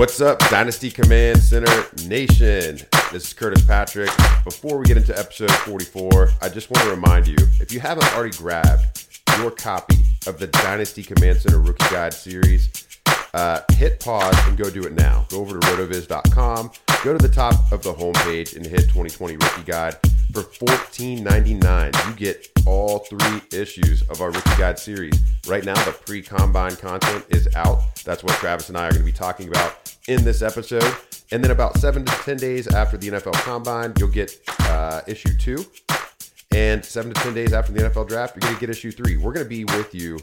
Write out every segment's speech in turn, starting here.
What's up, Dynasty Command Center Nation? This is Curtis Patrick. Before we get into episode 44, I just want to remind you if you haven't already grabbed your copy of the Dynasty Command Center Rookie Guide series, uh, hit pause and go do it now. Go over to rotoviz.com, go to the top of the homepage and hit 2020 Rookie Guide. For $14.99, you get all three issues of our Rookie Guide series. Right now, the pre combine content is out. That's what Travis and I are going to be talking about in this episode. And then, about seven to 10 days after the NFL combine, you'll get uh, issue two. And seven to 10 days after the NFL draft, you're going to get issue three. We're going to be with you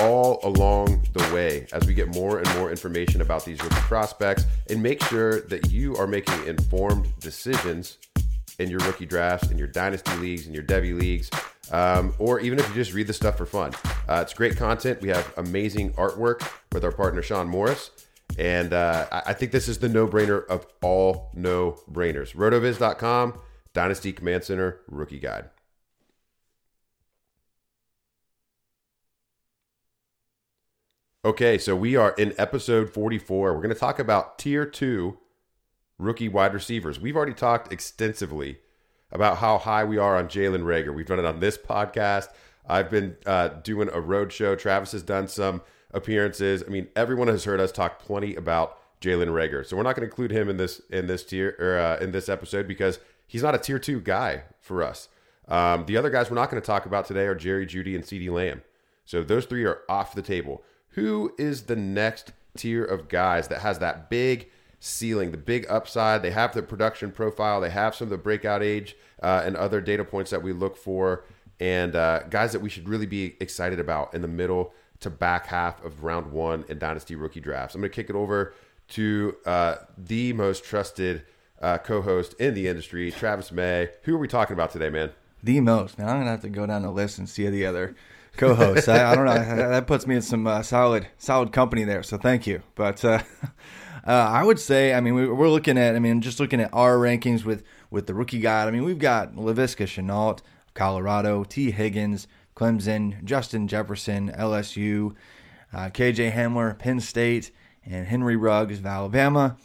all along the way as we get more and more information about these rookie prospects and make sure that you are making informed decisions in your rookie drafts, in your dynasty leagues, in your Devy leagues, um, or even if you just read the stuff for fun. Uh, it's great content. We have amazing artwork with our partner Sean Morris. And uh, I think this is the no brainer of all no brainers. Rotoviz.com, Dynasty Command Center Rookie Guide. Okay, so we are in episode 44. We're going to talk about tier two rookie wide receivers. We've already talked extensively about how high we are on Jalen Reagor. We've done it on this podcast. I've been uh, doing a road show. Travis has done some appearances. I mean, everyone has heard us talk plenty about Jalen Reagor. So we're not going to include him in this in this tier or uh, in this episode because he's not a tier two guy for us. Um, the other guys we're not going to talk about today are Jerry Jeudy and CeeDee Lamb. So those three are off the table. Who is the next tier of guys that has that big ceiling, the big upside. They have the production profile. They have some of the breakout age uh, and other data points that we look for, and uh, guys that we should really be excited about in the middle to back half of round one in dynasty rookie drafts. I'm going to kick it over to uh, the most trusted uh, co-host in the industry, Travis May. Who are we talking about today, man? The most. Man, I'm gonna have to go down the list and see the other co-hosts. I, I, don't know. That puts me in some uh, solid, solid company there. So thank you. But uh, uh, I would say, I mean, we, are looking at, I mean, just looking at our rankings with with the rookie guide. I mean, we've got Laviska Shenault, Colorado, Tee Higgins, Clemson, Justin Jefferson, LSU, uh, KJ Hamler, Penn State, and Henry Ruggs of Alabama.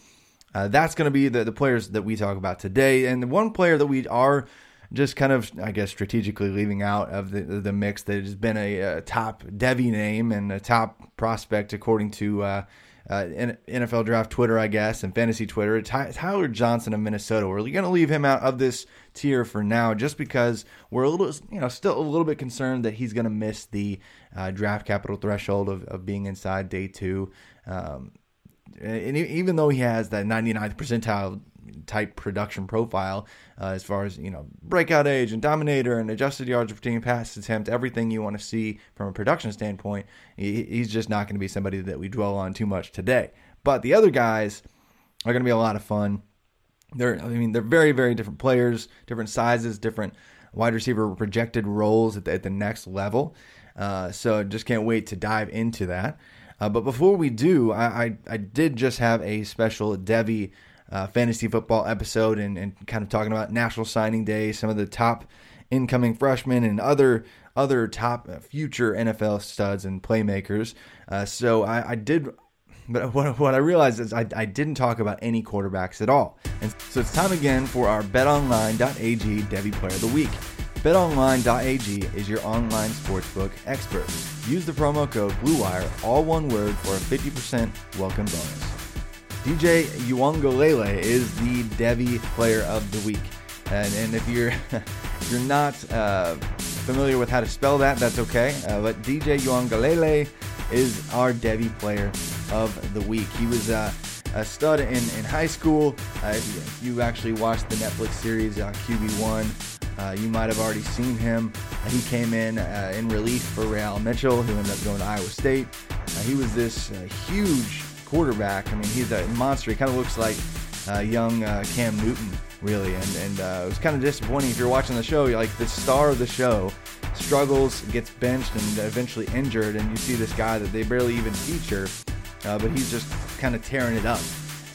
Uh, that's going to be the, the players that we talk about today. And the one player that we are just kind of, I guess, strategically leaving out of the the mix that has been a, a top Devy name and a top prospect according to uh, uh, NFL draft Twitter, I guess, and fantasy Twitter. Tyler Johnson of Minnesota. We're going to leave him out of this tier for now, just because we're a little, you know, still a little bit concerned that he's going to miss the uh, draft capital threshold of, of being inside day two. Um, and even though he has that 99th percentile type production profile uh, as far as you know breakout age and dominator and adjusted yards per team pass attempt everything you want to see from a production standpoint he's just not going to be somebody that we dwell on too much today. But the other guys are going to be a lot of fun. They're i mean they're very very different players different sizes different wide receiver projected roles at the, at the next level. Uh, so just can't wait to dive into that. Uh, but before we do, I, I, I, did just have a special Devy uh, fantasy football episode and, and kind of talking about National Signing Day, some of the top incoming freshmen and other other top future NFL studs and playmakers. Uh, so I, I, did, but what, what I realized is I, I, didn't talk about any quarterbacks at all. And so it's time again for our BetOnline.ag Devy Player of the Week. BetOnline.ag is your online sportsbook expert. Use the promo code BlueWire, all one word, for a 50% welcome bonus. DJ Uiagalelei is the Devy Player of the Week. And, and if you're if you're not uh, familiar with how to spell that, that's okay. Uh, but DJ Uiagalelei is our Devy Player of the Week. He was uh, a stud in, in high school. Uh, if you actually watched the Netflix series uh, QB1, uh, you might have already seen him. he came in in relief for Re-al Mitchell, who ended up going to Iowa State. he was this huge quarterback. I mean, he's a monster. He kind of looks like uh, young uh, Cam Newton, really. And, and uh, it was kind of disappointing if you're watching the show. Like the star of the show struggles, gets benched, and eventually injured. And you see this guy that they barely even feature, uh, but he's just kind of tearing it up.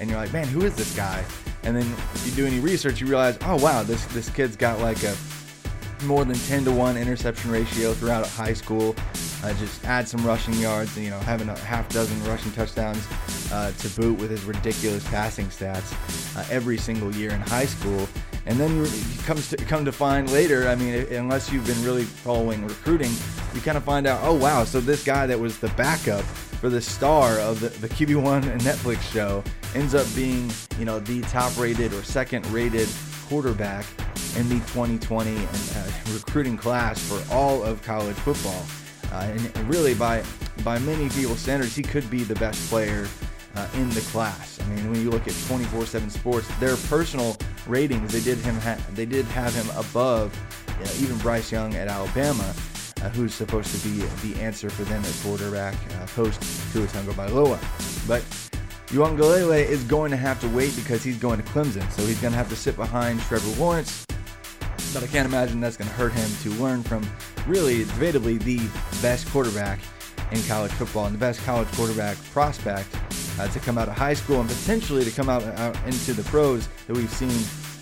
And you're like, man, who is this guy? And then if you do any research, you realize, oh wow, this this kid's got like a more than 10 to 1 interception ratio throughout high school. Uh, just add some rushing yards, you know, having a half dozen rushing touchdowns uh, to boot with his ridiculous passing stats uh, every single year in high school. And then you come to come to find later, I mean, unless you've been really following recruiting, you kind of find out, oh wow, so this guy that was the backup for the star of the, the QB1 Netflix show ends up being, you know, the top-rated or second-rated quarterback in the 2020 and, uh, recruiting class for all of college football. Uh, and really, by by many people's standards, he could be the best player uh, in the class. I mean, when you look at 24/7 Sports, their personal ratings, they did him ha- they did have him above uh, even Bryce Young at Alabama, uh, who's supposed to be the answer for them at quarterback uh, post Tua Tagovailoa. But Uiagalelei is going to have to wait because he's going to Clemson, so he's going to have to sit behind Trevor Lawrence but I can't imagine that's going to hurt him to learn from really, debatably, the best quarterback in college football and the best college quarterback prospect uh, to come out of high school and potentially to come out, out into the pros that we've seen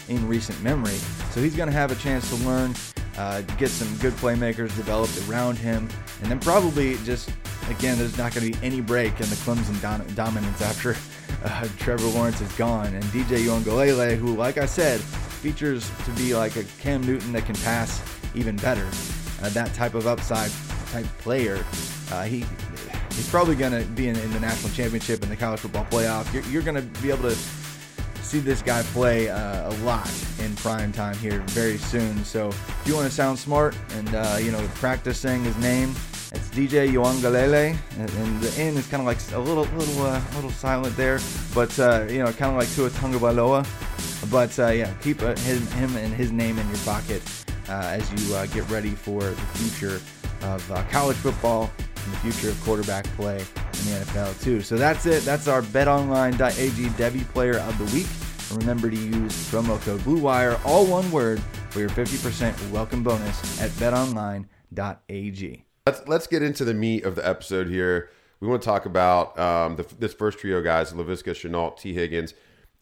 in recent memory. So he's going to have a chance to learn, uh, get some good playmakers developed around him, and then probably just, again, there's not going to be any break in the Clemson don- dominance after uh, Trevor Lawrence is gone. And DJ Uiagalelei, who, like I said, features to be like a Cam Newton that can pass even better. Uh, that type of upside type player. Uh, he he's probably going to be in, in, the national championship and the college football playoff. You're, you're going to be able to see this guy play uh, a lot in prime time here very soon. So if you want to sound smart and uh, you know practice saying his name, it's DJ Uiagalelei, and, and, the N is kind of like a little little uh, little silent there, but uh, you know kind of like Tua Tagovailoa. But uh, yeah, keep uh, him, him, and his name in your pocket as you get ready for the future of college football and the future of quarterback play in the NFL too. So that's it. That's our BetOnline.ag Devy Player of the Week. And remember to use promo code BlueWire, all one word, for your 50% welcome bonus at BetOnline.ag. Let's let's get into the meat of the episode here. We want to talk about um, the, this first trio guys: Laviska Shenault, Tee Higgins,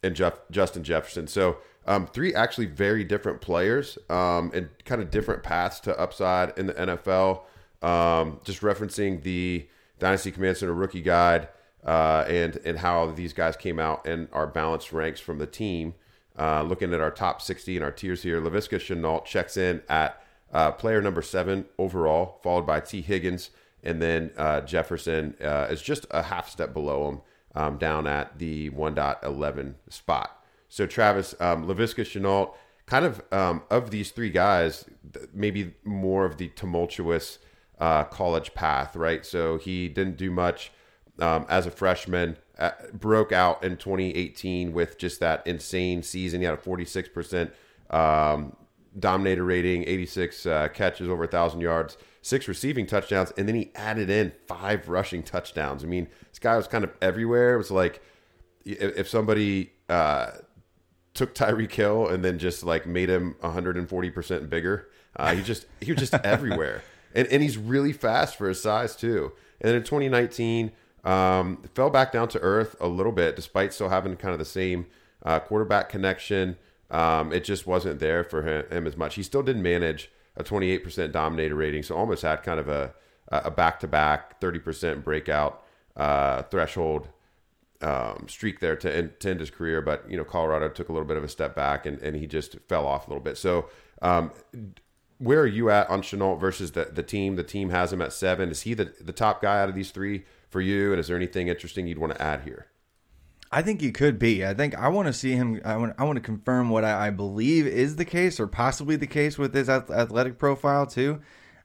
and Jeff, Justin Jefferson. So um, three actually very different players um, and kind of different paths to upside in the NFL. Um, just referencing the Dynasty Command Center rookie guide uh, and and how these guys came out and our balanced ranks from the team. Uh, looking at our top 60 and our tiers here, Laviska Shenault checks in at uh, player number seven overall, followed by Tee Higgins, and then uh, Jefferson uh, is just a half step below him um, down at the 1.11 spot. So Travis, um, Laviska Shenault, kind of um, of these three guys, maybe more of the tumultuous uh, college path, right? So he didn't do much um, as a freshman, uh, broke out in 2018 with just that insane season. He had a 46% um, dominator rating, 86 uh, catches, over a thousand yards, six receiving touchdowns, and then he added in five rushing touchdowns. I mean, this guy was kind of everywhere. It was like if somebody uh, took Tyreek Hill and then just like made him 140% bigger. Uh, he just he was just everywhere, and and he's really fast for his size too. And then in 2019, um, fell back down to earth a little bit, despite still having kind of the same uh, quarterback connection. Um, it just wasn't there for him, him, as much. He still did manage a 28% dominator rating, so almost had kind of a a back to back 30% breakout uh, threshold um, streak there to end, to end, his career. But you know, Colorado took a little bit of a step back, and, and he just fell off a little bit. So, um, where are you at on Shenault versus the the team? The team has him at seven. Is he the the top guy out of these three for you? And is there anything interesting you'd want to add here? I think he could be. I think I want to see him. I want. I want to confirm what I, I believe is the case, or possibly the case with his athletic profile too.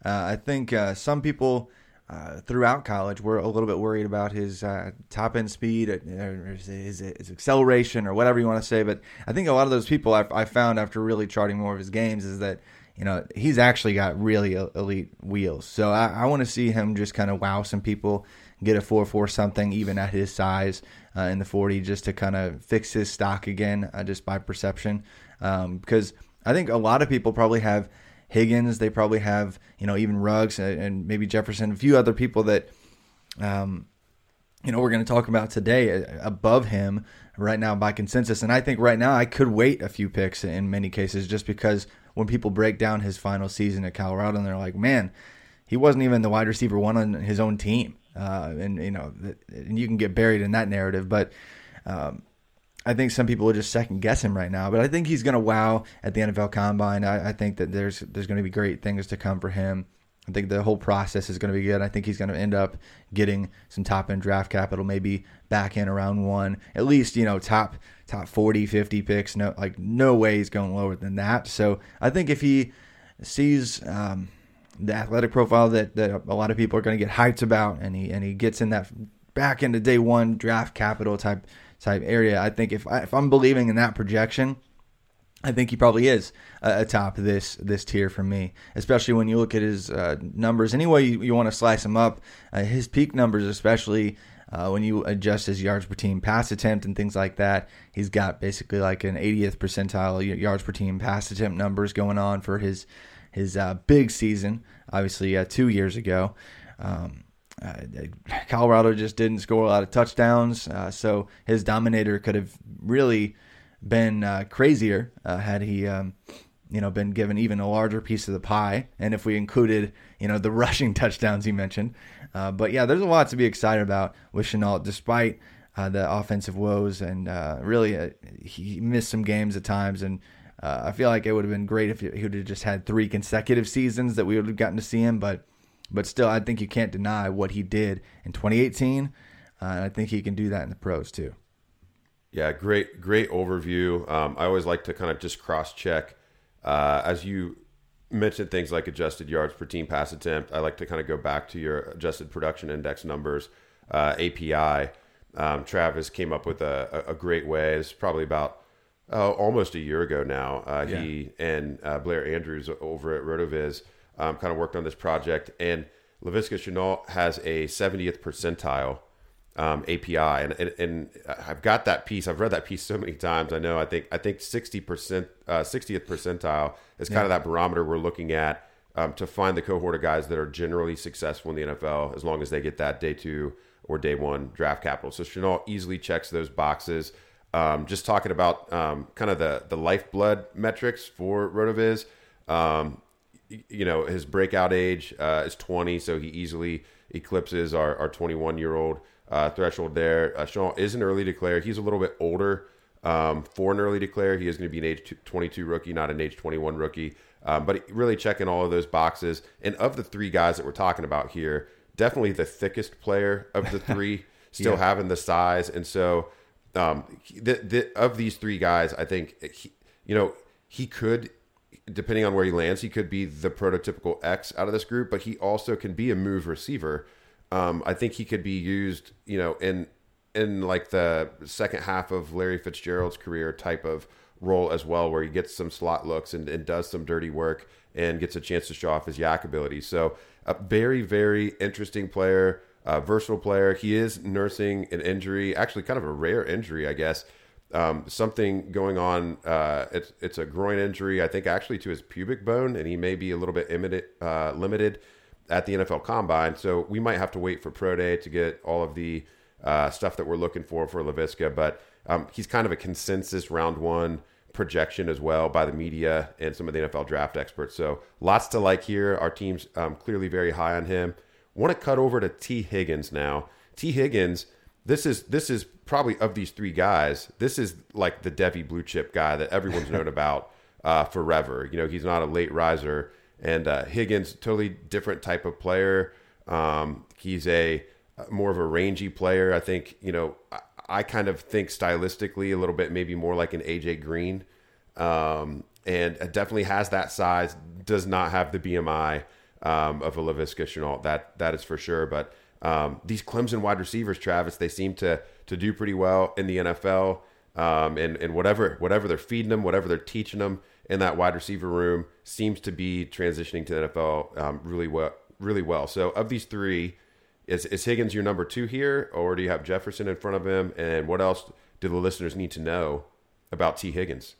Uh, I think uh, some people uh, throughout college, we're a little bit worried about his uh, top end speed, or his, his, his, acceleration, or whatever you want to say. But I think a lot of those people I, I, found after really charting more of his games is that you know he's actually got really elite wheels. So I, I want to see him just kind of wow some people, get a four four something even at his size uh, in the forty, just to kind of fix his stock again, uh, just by perception. Um, because I think a lot of people probably have Higgins. They probably have you know even Ruggs and, maybe Jefferson, a few other people that um, you know we're going to talk about today uh, above him right now by consensus. And I think right now I could wait a few picks in many cases just because when people break down his final season at Colorado and they're like, man, he wasn't even the wide receiver one on his own team. Uh, and you know, and you can get buried in that narrative, but um, I think some people will just second guess him right now, but I think he's going to wow at the NFL Combine. I, I, think that there's there's going to be great things to come for him. I think the whole process is going to be good. I think he's going to end up getting some top end draft capital, maybe back in around one, at least you know top top 40, 50 picks. No, like no way he's going lower than that. So I think if he sees um, the athletic profile that, that a lot of people are going to get hyped about, and he and he gets in that back into day one draft capital type type area. I think if I, if I'm believing in that projection, I think he probably is atop this this tier for me, especially when you look at his uh, numbers. Any way you, you want to slice him up, uh, his peak numbers, especially uh, when you adjust his yards per team pass attempt and things like that, he's got basically like an 80th percentile yards per team pass attempt numbers going on for his his uh, big season. Obviously, uh, two years ago. Um, uh, Colorado just didn't score a lot of touchdowns, uh, so his dominator could have really been uh, crazier uh, had he, um, you know, been given even a larger piece of the pie. And if we included, you know, the rushing touchdowns he mentioned, uh, but yeah, there's a lot to be excited about with Shenault, despite uh, the offensive woes and really he missed some games at times and. I feel like it would have been great if he would have just had three consecutive seasons that we would have gotten to see him, but but still, I think you can't deny what he did in 2018. Uh, and I think he can do that in the pros too. Yeah, great, great overview. Um, I always like to kind of just cross check uh, as you mentioned things like adjusted yards per team pass attempt. I like to kind of go back to your adjusted production index numbers, uh, API. Um, Travis came up with a, a great way. It's probably about uh, almost a year ago now. Uh, yeah. He and uh, Blair Andrews over at Rotoviz um, kind of worked on this project, and Laviska Shenault has a 70th percentile um, API, and, and, and I've got that piece. I've read that piece so many times. I know. I think I think 60 percent, uh, 60th percentile is kind yeah. of that barometer we're looking at um, to find the cohort of guys that are generally successful in the NFL, as long as they get that day two or day one draft capital. So Shenault easily checks those boxes. Um, just talking about um, kind of the the lifeblood metrics for Rotoviz. Um, you know, his breakout age uh, is 20, so he easily eclipses our, our 21 year old uh, threshold there. Uh, Sean is an early declare. He's a little bit older um, for an early declare. He is going to be an age 22 rookie, not an age 21 rookie. Um, but really checking all of those boxes. And of the three guys that we're talking about here, definitely the thickest player of the three. still Yeah. having the size, and so um, the, the, of these three guys, I think he, you know he could, depending on where he lands, he could be the prototypical X out of this group, but he also can be a move receiver. Um, I think he could be used, you know, in in like the second half of Larry Fitzgerald's career type of role as well, where he gets some slot looks and, and does some dirty work and gets a chance to show off his YAC ability. So a very, very interesting player, uh, versatile player. He is nursing an injury, actually kind of a rare injury, I guess. Um, something going on. Uh, it's it's a groin injury, I think, actually to his pubic bone, and he may be a little bit limited, uh, limited at the NFL Combine. So we might have to wait for pro day to get all of the uh, stuff that we're looking for for Laviska. But um, he's kind of a consensus round one projection as well by the media and some of the NFL draft experts. So lots to like here. Our team's um, clearly very high on him. Want to cut over to Tee Higgins now. Tee Higgins. This is this is probably of these three guys. This is like the Devy blue chip guy that everyone's known about uh, forever. You know, he's not a late riser, and uh, Higgins totally different type of player. Um, he's a more of a rangy player. I think you know I, I kind of think stylistically a little bit maybe more like an AJ Green, um, and it definitely has that size. Does not have the BMI um, of a Laviska Shenault. That that is for sure. But um, these Clemson wide receivers, Travis, they seem to to do pretty well in the NFL. Um, and and whatever whatever they're feeding them, whatever they're teaching them in that wide receiver room seems to be transitioning to the NFL um, really well. Really well. So of these three, is is Higgins your number two here, or do you have Jefferson in front of him? And what else do the listeners need to know about Tee Higgins?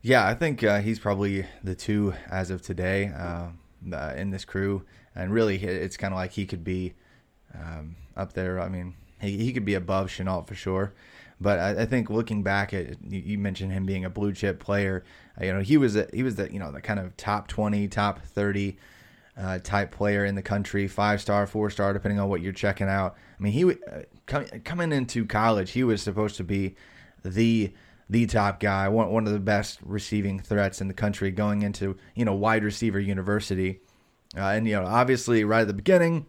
Yeah, I think uh, he's probably the two as of today uh, uh, in this crew, and really, it's kind of like he could be um, up there. I mean, he, he could be above Shenault for sure. But I, I think looking back at you, you mentioned him being a blue chip player. Uh, you know, he was a, he was the you know the kind of top twenty, top thirty uh, type player in the country, five star, four star, depending on what you're checking out. I mean, he uh, com- coming into college, he was supposed to be the the top guy, one one of the best receiving threats in the country, going into you know wide receiver university, uh, and you know obviously right at the beginning,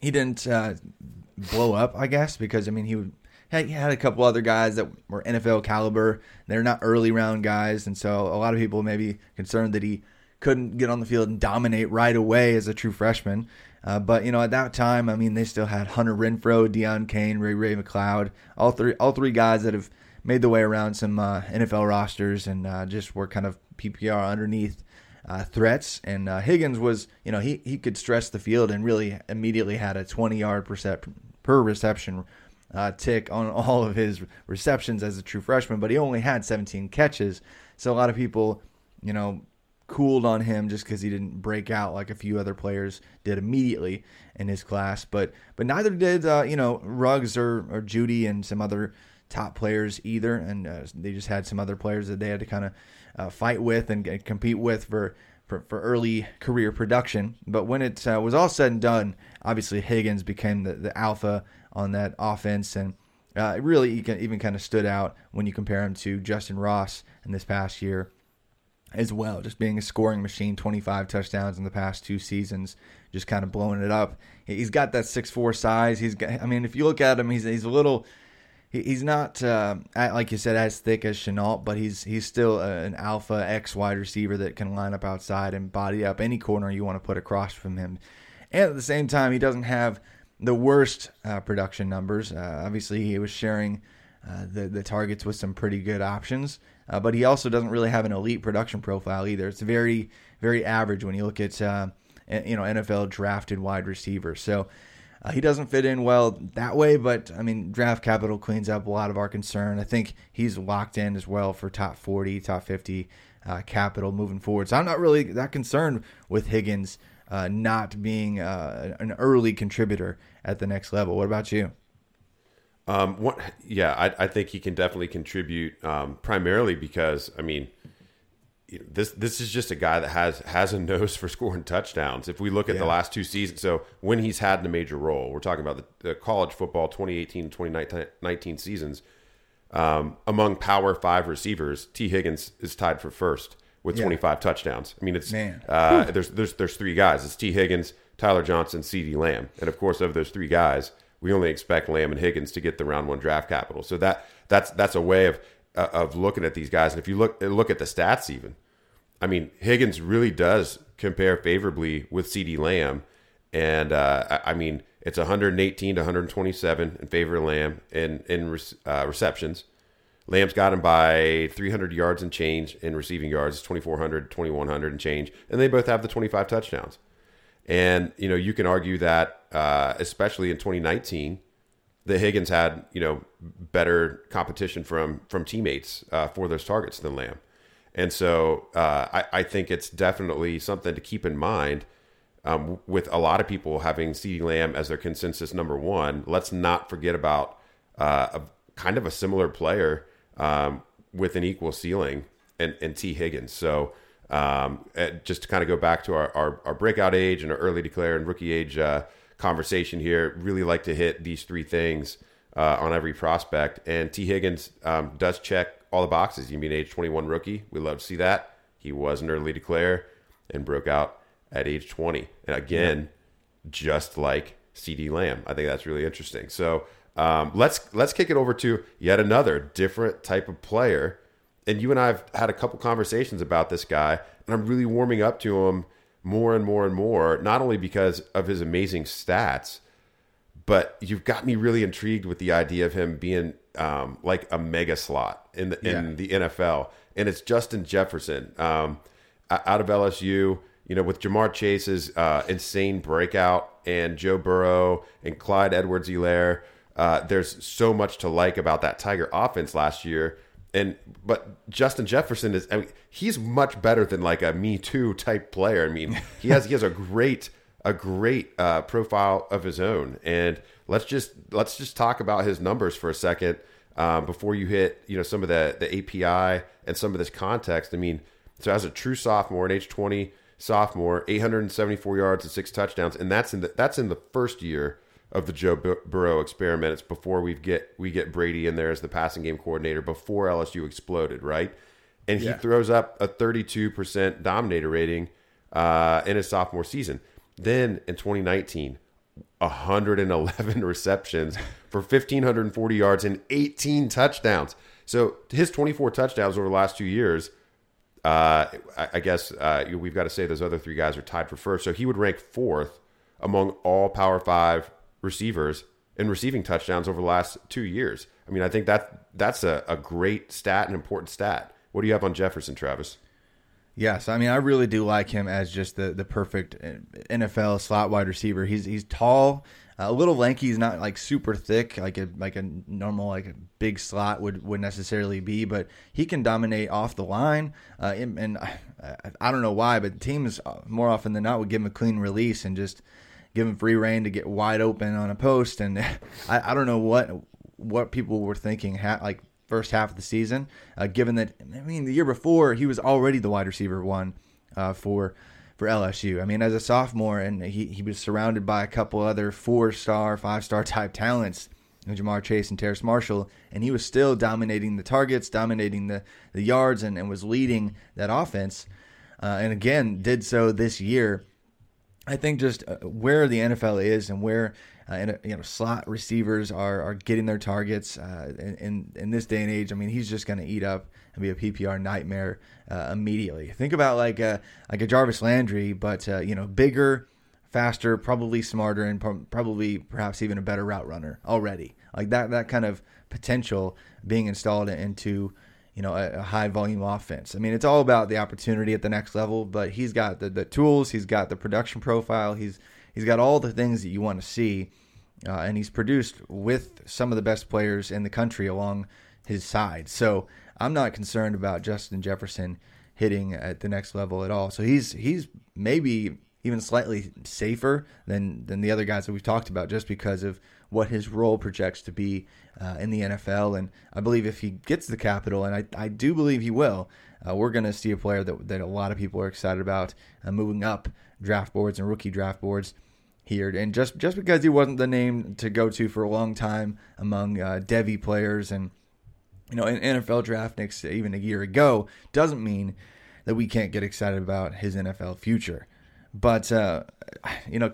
he didn't uh, blow up, I guess, because I mean he would. He had a couple other guys that were NFL caliber. They're not early round guys, and so a lot of people may be concerned that he couldn't get on the field and dominate right away as a true freshman. Uh, but you know, at that time, I mean, they still had Hunter Renfrow, Deon Cain, Ray Ray McLeod, all three, all three guys that have made the way around some uh, NFL rosters and uh, just were kind of PPR underneath uh, threats. And uh, Higgins was, you know, he he could stress the field and really immediately had a 20 yard percep- per reception. Uh, tick on all of his receptions as a true freshman, but he only had 17 catches. So a lot of people, you know, cooled on him just because he didn't break out like a few other players did immediately in his class. But but neither did uh, you know Ruggs or or Jeudy and some other top players either. And uh, they just had some other players that they had to kind of uh, fight with and, and compete with for. For, for early career production, but when it uh, was all said and done, obviously Higgins became the, the alpha on that offense, and uh, it really even kind of stood out when you compare him to Justin Ross in this past year as well, just being a scoring machine, 25 touchdowns in the past two seasons, just kind of blowing it up. He's got that six four size. He's got, I mean, if you look at him, he's he's a little, he's not uh, like you said as thick as Shenault, but he's he's still an alpha X wide receiver that can line up outside and body up any corner you want to put across from him. And at the same time, he doesn't have the worst uh, production numbers. Uh, obviously, he was sharing uh, the the targets with some pretty good options. Uh, but he also doesn't really have an elite production profile either. It's very, very average when you look at uh, you know NFL drafted wide receivers. So uh, he doesn't fit in well that way. But I mean, draft capital cleans up a lot of our concern. I think he's locked in as well for top 40, top 50 uh, capital moving forward. So I'm not really that concerned with Higgins uh, not being uh, an early contributor at the next level. What about you? Um, what, yeah, I, I think he can definitely contribute um, primarily because I mean, you know, this this is just a guy that has has a nose for scoring touchdowns. If we look at Yeah. the last two seasons, so when he's had in a major role, we're talking about the, the college football 2018 2019 seasons. Um, among Power Five receivers, Tee Higgins is tied for first with Yeah. 25 touchdowns. I mean, it's uh, there's there's there's three guys. It's Tee Higgins, Tyler Johnson, CeeDee Lamb, and of course, of those three guys, we only expect Lamb and Higgins to get the round one draft capital. So that that's that's a way of uh, of looking at these guys. And if you look look at the stats, even, I mean, Higgins really does compare favorably with CeeDee Lamb, and uh, I mean, it's 118 to 127 in favor of Lamb in in uh, receptions. Lamb's got him by 300 yards and change in receiving yards, 2,400, 2,100 and change, and they both have the 25 touchdowns. And you know, you can argue that, uh, especially in 2019, the Higgins had you know better competition from from teammates uh, for those targets than Lamb, and so uh, I, I think it's definitely something to keep in mind. Um, with a lot of people having CeeDee Lamb as their consensus number one, let's not forget about uh, a kind of a similar player um, with an equal ceiling and, and Tee Higgins. So um, just to kind of go back to our, our, our, breakout age and our early declare and rookie age uh, conversation here, really like to hit these three things uh, on every prospect. And Tee Higgins um, does check all the boxes. You mean age 21 rookie? We love to see that. He was an early declare and broke out at age 20. And again, yeah. just like CeeDee Lamb. I think that's really interesting. So um, let's let's kick it over to yet another different type of player and you and I have had a couple conversations about this guy, and I'm really warming up to him more and more and more, not only because of his amazing stats, but you've got me really intrigued with the idea of him being um, like a mega slot in the in yeah. the NFL, and it's Justin Jefferson um, out of LSU. You know, with Ja'Marr Chase's uh, insane breakout and Joe Burrow and Clyde Edwards-Helaire, uh, there's so much to like about that Tiger offense last year and but Justin Jefferson is I mean, he's much better than like a me too type player. I mean, he has he has a great a great uh, profile of his own. And let's just let's just talk about his numbers for a second um, before you hit you know some of the the API and some of this context. I mean, so as a true sophomore, an age twenty sophomore, eight hundred and seventy four yards and six touchdowns, and that's in the that's in the first year of the Joe Burrow experiment. It's before we get we get Brady in there as the passing game coordinator before LSU exploded, right? And he yeah. throws up a 32% dominator rating uh, in his sophomore season. Then in 2019, 111 receptions for 1,540 yards and 18 touchdowns. So his 24 touchdowns over the last two years, uh, I, I, guess uh, we've got to say those other three guys are tied for first. So he would rank fourth among all Power Five receivers in receiving touchdowns over the last two years. I mean, I think that that's a, a great stat, an important stat. What do you have on Jefferson, Travis? Yes, I mean I really do like him as just the the perfect NFL slot wide receiver. He's he's tall, a little lanky. He's not like super thick like a like a normal like a big slot would would necessarily be, but he can dominate off the line. Uh, and, and I, I, don't know why, but teams uh, more often than not would give him a clean release and just give him free reign to get wide open on a post. And I, I don't know what what people were thinking, ha- like first half of the season, uh, given that I mean the year before he was already the wide receiver one uh, for for LSU. I mean as a sophomore, and he he was surrounded by a couple other four star, five star type talents. Ja'Marr Chase and Terrace Marshall, and he was still dominating the targets, dominating the, the yards, and, and was leading that offense. Uh, and again, did so this year. I think just uh, where the NFL is and where uh, you know slot receivers are, are getting their targets uh, in, in this day and age. I mean, he's just going to eat up and be a PPR nightmare uh, immediately. Think about like a like a Jarvis Landry, but uh, you know bigger, faster, probably smarter, and pro- probably perhaps even a better route runner already. Like that that kind of potential being installed into you know, a, a, high volume offense. I mean, it's all about the opportunity at the next level, but he's got the, the tools, he's got the production profile, he's he's got all the things that you want to see, uh, and he's produced with some of the best players in the country along his side. So I'm not concerned about Justin Jefferson hitting at the next level at all. So he's he's maybe even slightly safer than than the other guys that we've talked about, just because of what his role projects to be uh, in the NFL. And I believe if he gets the capital, and I, I do believe he will, uh, we're going to see a player that, that a lot of people are excited about uh, moving up draft boards and rookie draft boards here. And just just because he wasn't the name to go to for a long time among uh, Devy players and you know NFL draft next even a year ago doesn't mean that we can't get excited about his NFL future. But uh, you know,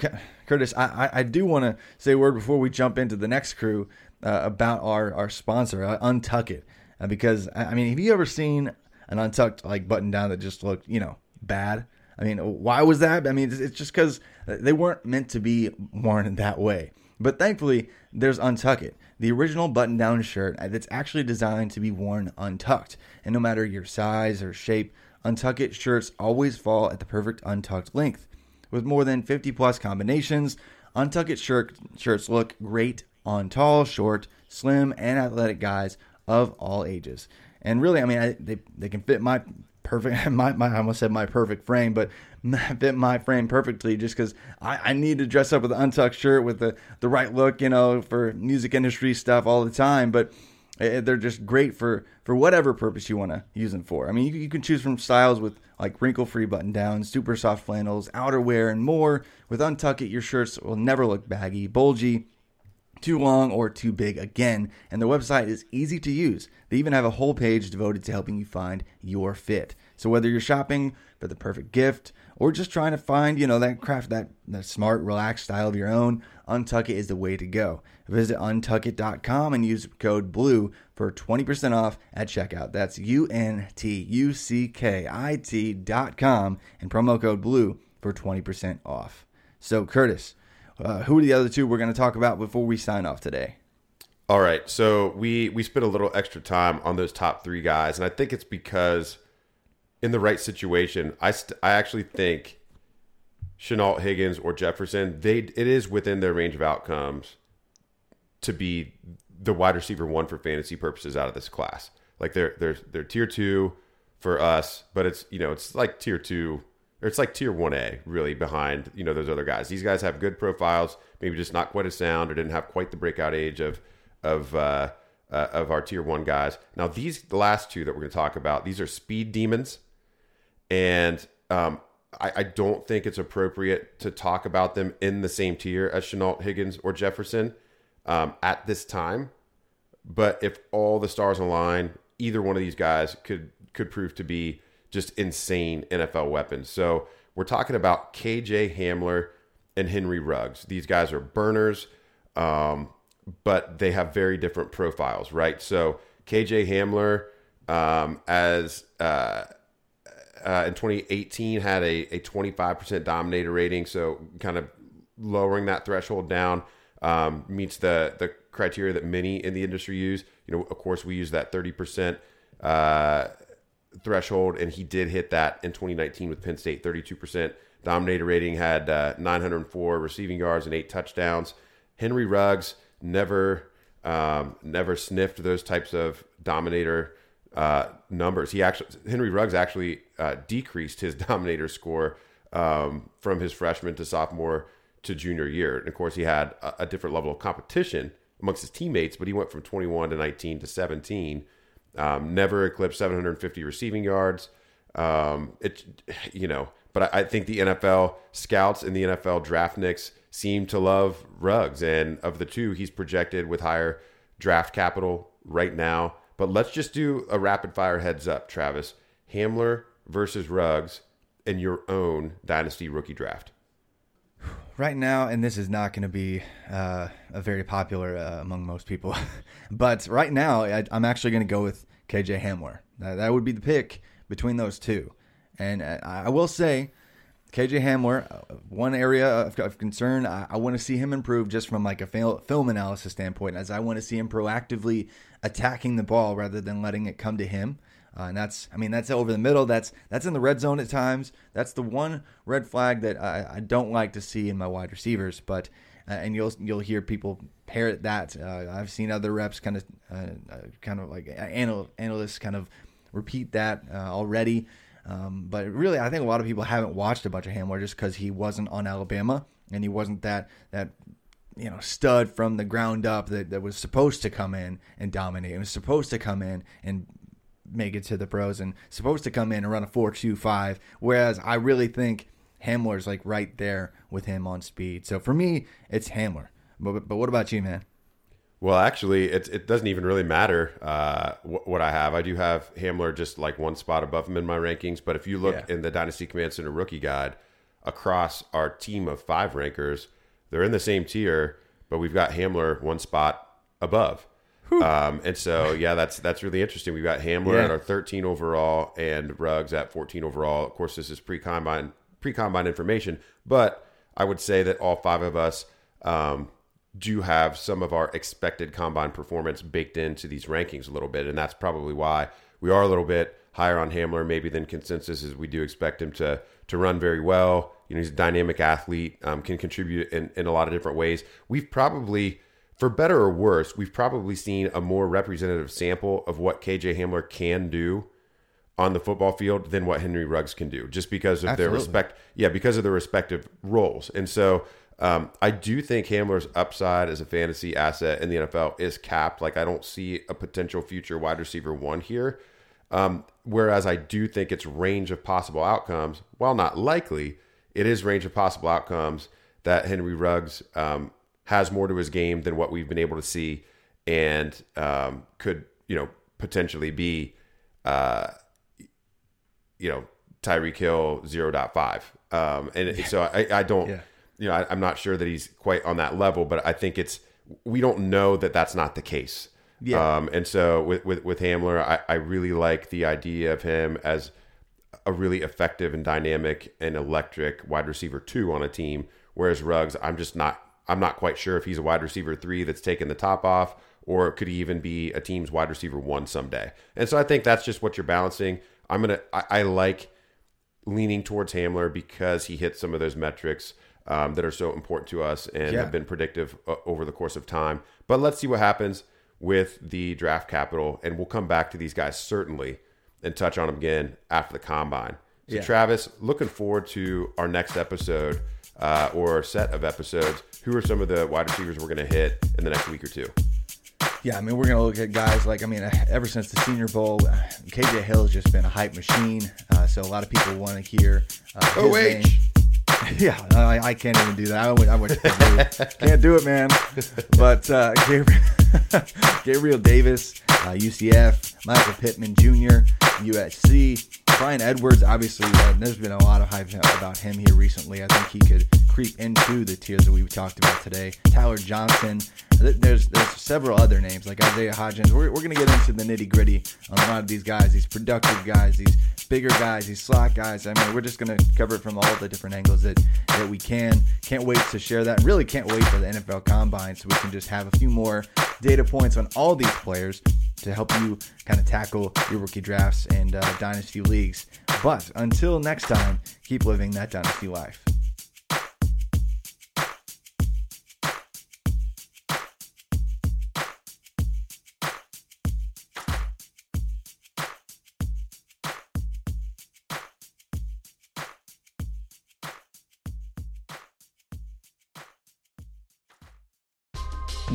Curtis, I, I, do want to say a word before we jump into the next crew uh, about our our sponsor, uh, Untuck It, uh, because I mean, have you ever seen an untucked like button down that just looked you know bad? I mean, why was that? I mean, it's just because they weren't meant to be worn that way. But thankfully, there's Untuck It, the original button down shirt that's actually designed to be worn untucked. And no matter your size or shape, Untuck It shirts always fall at the perfect untucked length. With more than 50 plus combinations, Untuck It shirt, shirts look great on tall, short, slim, and athletic guys of all ages. And really, I mean, I, they, they can fit my perfect. My, my, I almost said my perfect frame, but fit my frame perfectly just because I, I need to dress up with an untucked shirt with the, the right look, you know, for music industry stuff all the time. But Eh, eh, they're just great for, for whatever purpose you want to use them for. I mean, you, you can choose from styles with like wrinkle free button downs, super soft flannels, outerwear, and more. With Untuck It, your shirts will never look baggy, bulgy, too long or too big again, and their website is easy to use. They even have a whole page devoted to helping you find your fit. So whether you're shopping for the perfect gift or just trying to find, you know, that craft that, that smart, relaxed style of your own, Untuck It is the way to go. Visit untuckit.com and use code BLUE for 20% off at checkout. That's U N T U C K I T.com and promo code BLUE for 20% off. So, Curtis, uh, who are the other two we're going to talk about before we sign off today? All right, so we we spent a little extra time on those top three guys, and I think it's because in the right situation, I st- I actually think Shenault, Higgins, or Jefferson, they it is within their range of outcomes to be the wide receiver one for fantasy purposes out of this class. Like they're they're they're tier two for us, but it's you know it's like tier two or it's like tier one A really behind you know those other guys. These guys have good profiles, maybe just not quite as sound or didn't have quite the breakout age of of uh, uh, of our tier one guys. Now these the last two that we're going to talk about, these are speed demons, and um, I, I, don't think it's appropriate to talk about them in the same tier as Shenault, Higgins, or Jefferson um, at this time. But if all the stars align, either one of these guys could could prove to be just insane NFL weapons. So we're talking about KJ Hamler and Henry Ruggs. These guys are burners, um, but they have very different profiles, right? So KJ Hamler, um, as uh, uh, in 2018, had a, a 25% dominator rating, so kind of lowering that threshold down um, meets the the criteria that many in the industry use. You know, of course, we use that 30%. Uh, threshold, and he did hit that in 2019 with Penn State, 32% dominator rating, had uh, 904 receiving yards and eight touchdowns. Henry Ruggs never um, never sniffed those types of dominator uh, numbers. He actually Henry Ruggs actually uh, decreased his dominator score um, from his freshman to sophomore to junior year. And of course, he had a, a different level of competition amongst his teammates, but he went from 21 to 19 to 17 um, never eclipsed 750 receiving yards. Um, it, you know, but I, I, think the NFL scouts and the NFL draftniks seem to love Ruggs, and of the two, he's projected with higher draft capital right now. But let's just do a rapid fire heads up, Travis. Hamler versus Ruggs in your own dynasty rookie draft right now, and this is not going to be uh, a very popular uh, among most people, but right now I, am actually going to go with KJ Hamler. That, that, would be the pick between those two, and uh, I will say. KJ Hamler, uh, one area of, of concern, I, I want to see him improve just from like a film analysis standpoint, as I want to see him proactively attacking the ball rather than letting it come to him. Uh, and that's, I mean, that's over the middle. That's that's in the red zone at times. That's the one red flag that I, I don't like to see in my wide receivers. But uh, and you'll you'll hear people parrot that. Uh, I've seen other reps kind of uh, uh, kind of like anal- analysts kind of repeat that uh, already. Um, but really, I think a lot of people haven't watched a bunch of Hamler just because he wasn't on Alabama and he wasn't that that you know stud from the ground up that, that was supposed to come in and dominate. It was supposed to come in and make it to the pros and supposed to come in and run a 4.25 whereas I really think Hamler's like right there with him on speed. So for me, it's Hamler. But but what about you, man? Well, actually, it it doesn't even really matter uh, what I have. I do have Hamler just like one spot above him in my rankings. But if you look yeah. in the Dynasty Command Center rookie guide, across our team of five rankers, they're in the same tier, but we've got Hamler one spot above. Um, and so, yeah, that's that's really interesting. We've got Hamler Yeah. at our 13 overall and Ruggs at 14 overall. Of course, this is pre combine pre combine information, but I would say that all five of us um, do have some of our expected combine performance baked into these rankings a little bit, and that's probably why we are a little bit higher on Hamler maybe than consensus. Is we do expect him to to run very well. You know, he's a dynamic athlete, um, can contribute in, in a lot of different ways. We've probably for better or worse, we've probably seen a more representative sample of what KJ Hamler can do on the football field than what Henry Ruggs can do, just because of their respect. Yeah, because of their respective roles. And so um, I do think Hamler's upside as a fantasy asset in the NFL is capped. Like I don't see a potential future wide receiver one here. Um, whereas I do think its range of possible outcomes, while not likely, it is range of possible outcomes that Henry Ruggs um, has more to his game than what we've been able to see, and um, could you know potentially be, uh, you know, Tyreek Hill 0.5. Um, and so I, I don't, Yeah. you know, I, I'm not sure that he's quite on that level, but I think it's we don't know that that's not the case. Yeah. Um, and so with with, with Hamler, I, I really like the idea of him as a really effective and dynamic and electric wide receiver two on a team. Whereas Ruggs, I'm just not I'm not quite sure if he's a wide receiver three that's taken the top off, or could he even be a team's wide receiver one someday. And so I think that's just what you're balancing. I'm gonna I, I like leaning towards Hamler because he hits some of those metrics um, that are so important to us and Yeah. have been predictive uh, over the course of time. But let's see what happens with the draft capital, and we'll come back to these guys certainly and touch on them again after the combine. So, Yeah. Travis, looking forward to our next episode uh, or set of episodes. Who are some of the wide receivers we're going to hit in the next week or two? Yeah, I mean, we're going to look at guys like, I mean, uh, ever since the Senior Bowl, uh, KJ Hill has just been a hype machine. Uh, so a lot of people want to hear uh, his name. Yeah, I, I can't even do that. I, would- I wish I could do it. Can't do it, man. But uh, Gabriel, Gabriel Davis, uh, UCF, Michael Pittman Jr., USC, Bryan Edwards. Obviously, uh, there's been a lot of hype about him here recently. I think he could creep into the tiers that we talked about today. Tyler Johnson. There's there's several other names like Isaiah Hodgins. We're, we're going to get into the nitty gritty on a lot of these guys, these productive guys, these bigger guys, these slot guys. I mean, we're just going to cover it from all the different angles that, that we can. Can't wait to share that. Really can't wait for the NFL Combine so we can just have a few more data points on all these players to help you kind of tackle your rookie drafts and uh, dynasty leagues. But until next time, keep living that dynasty life.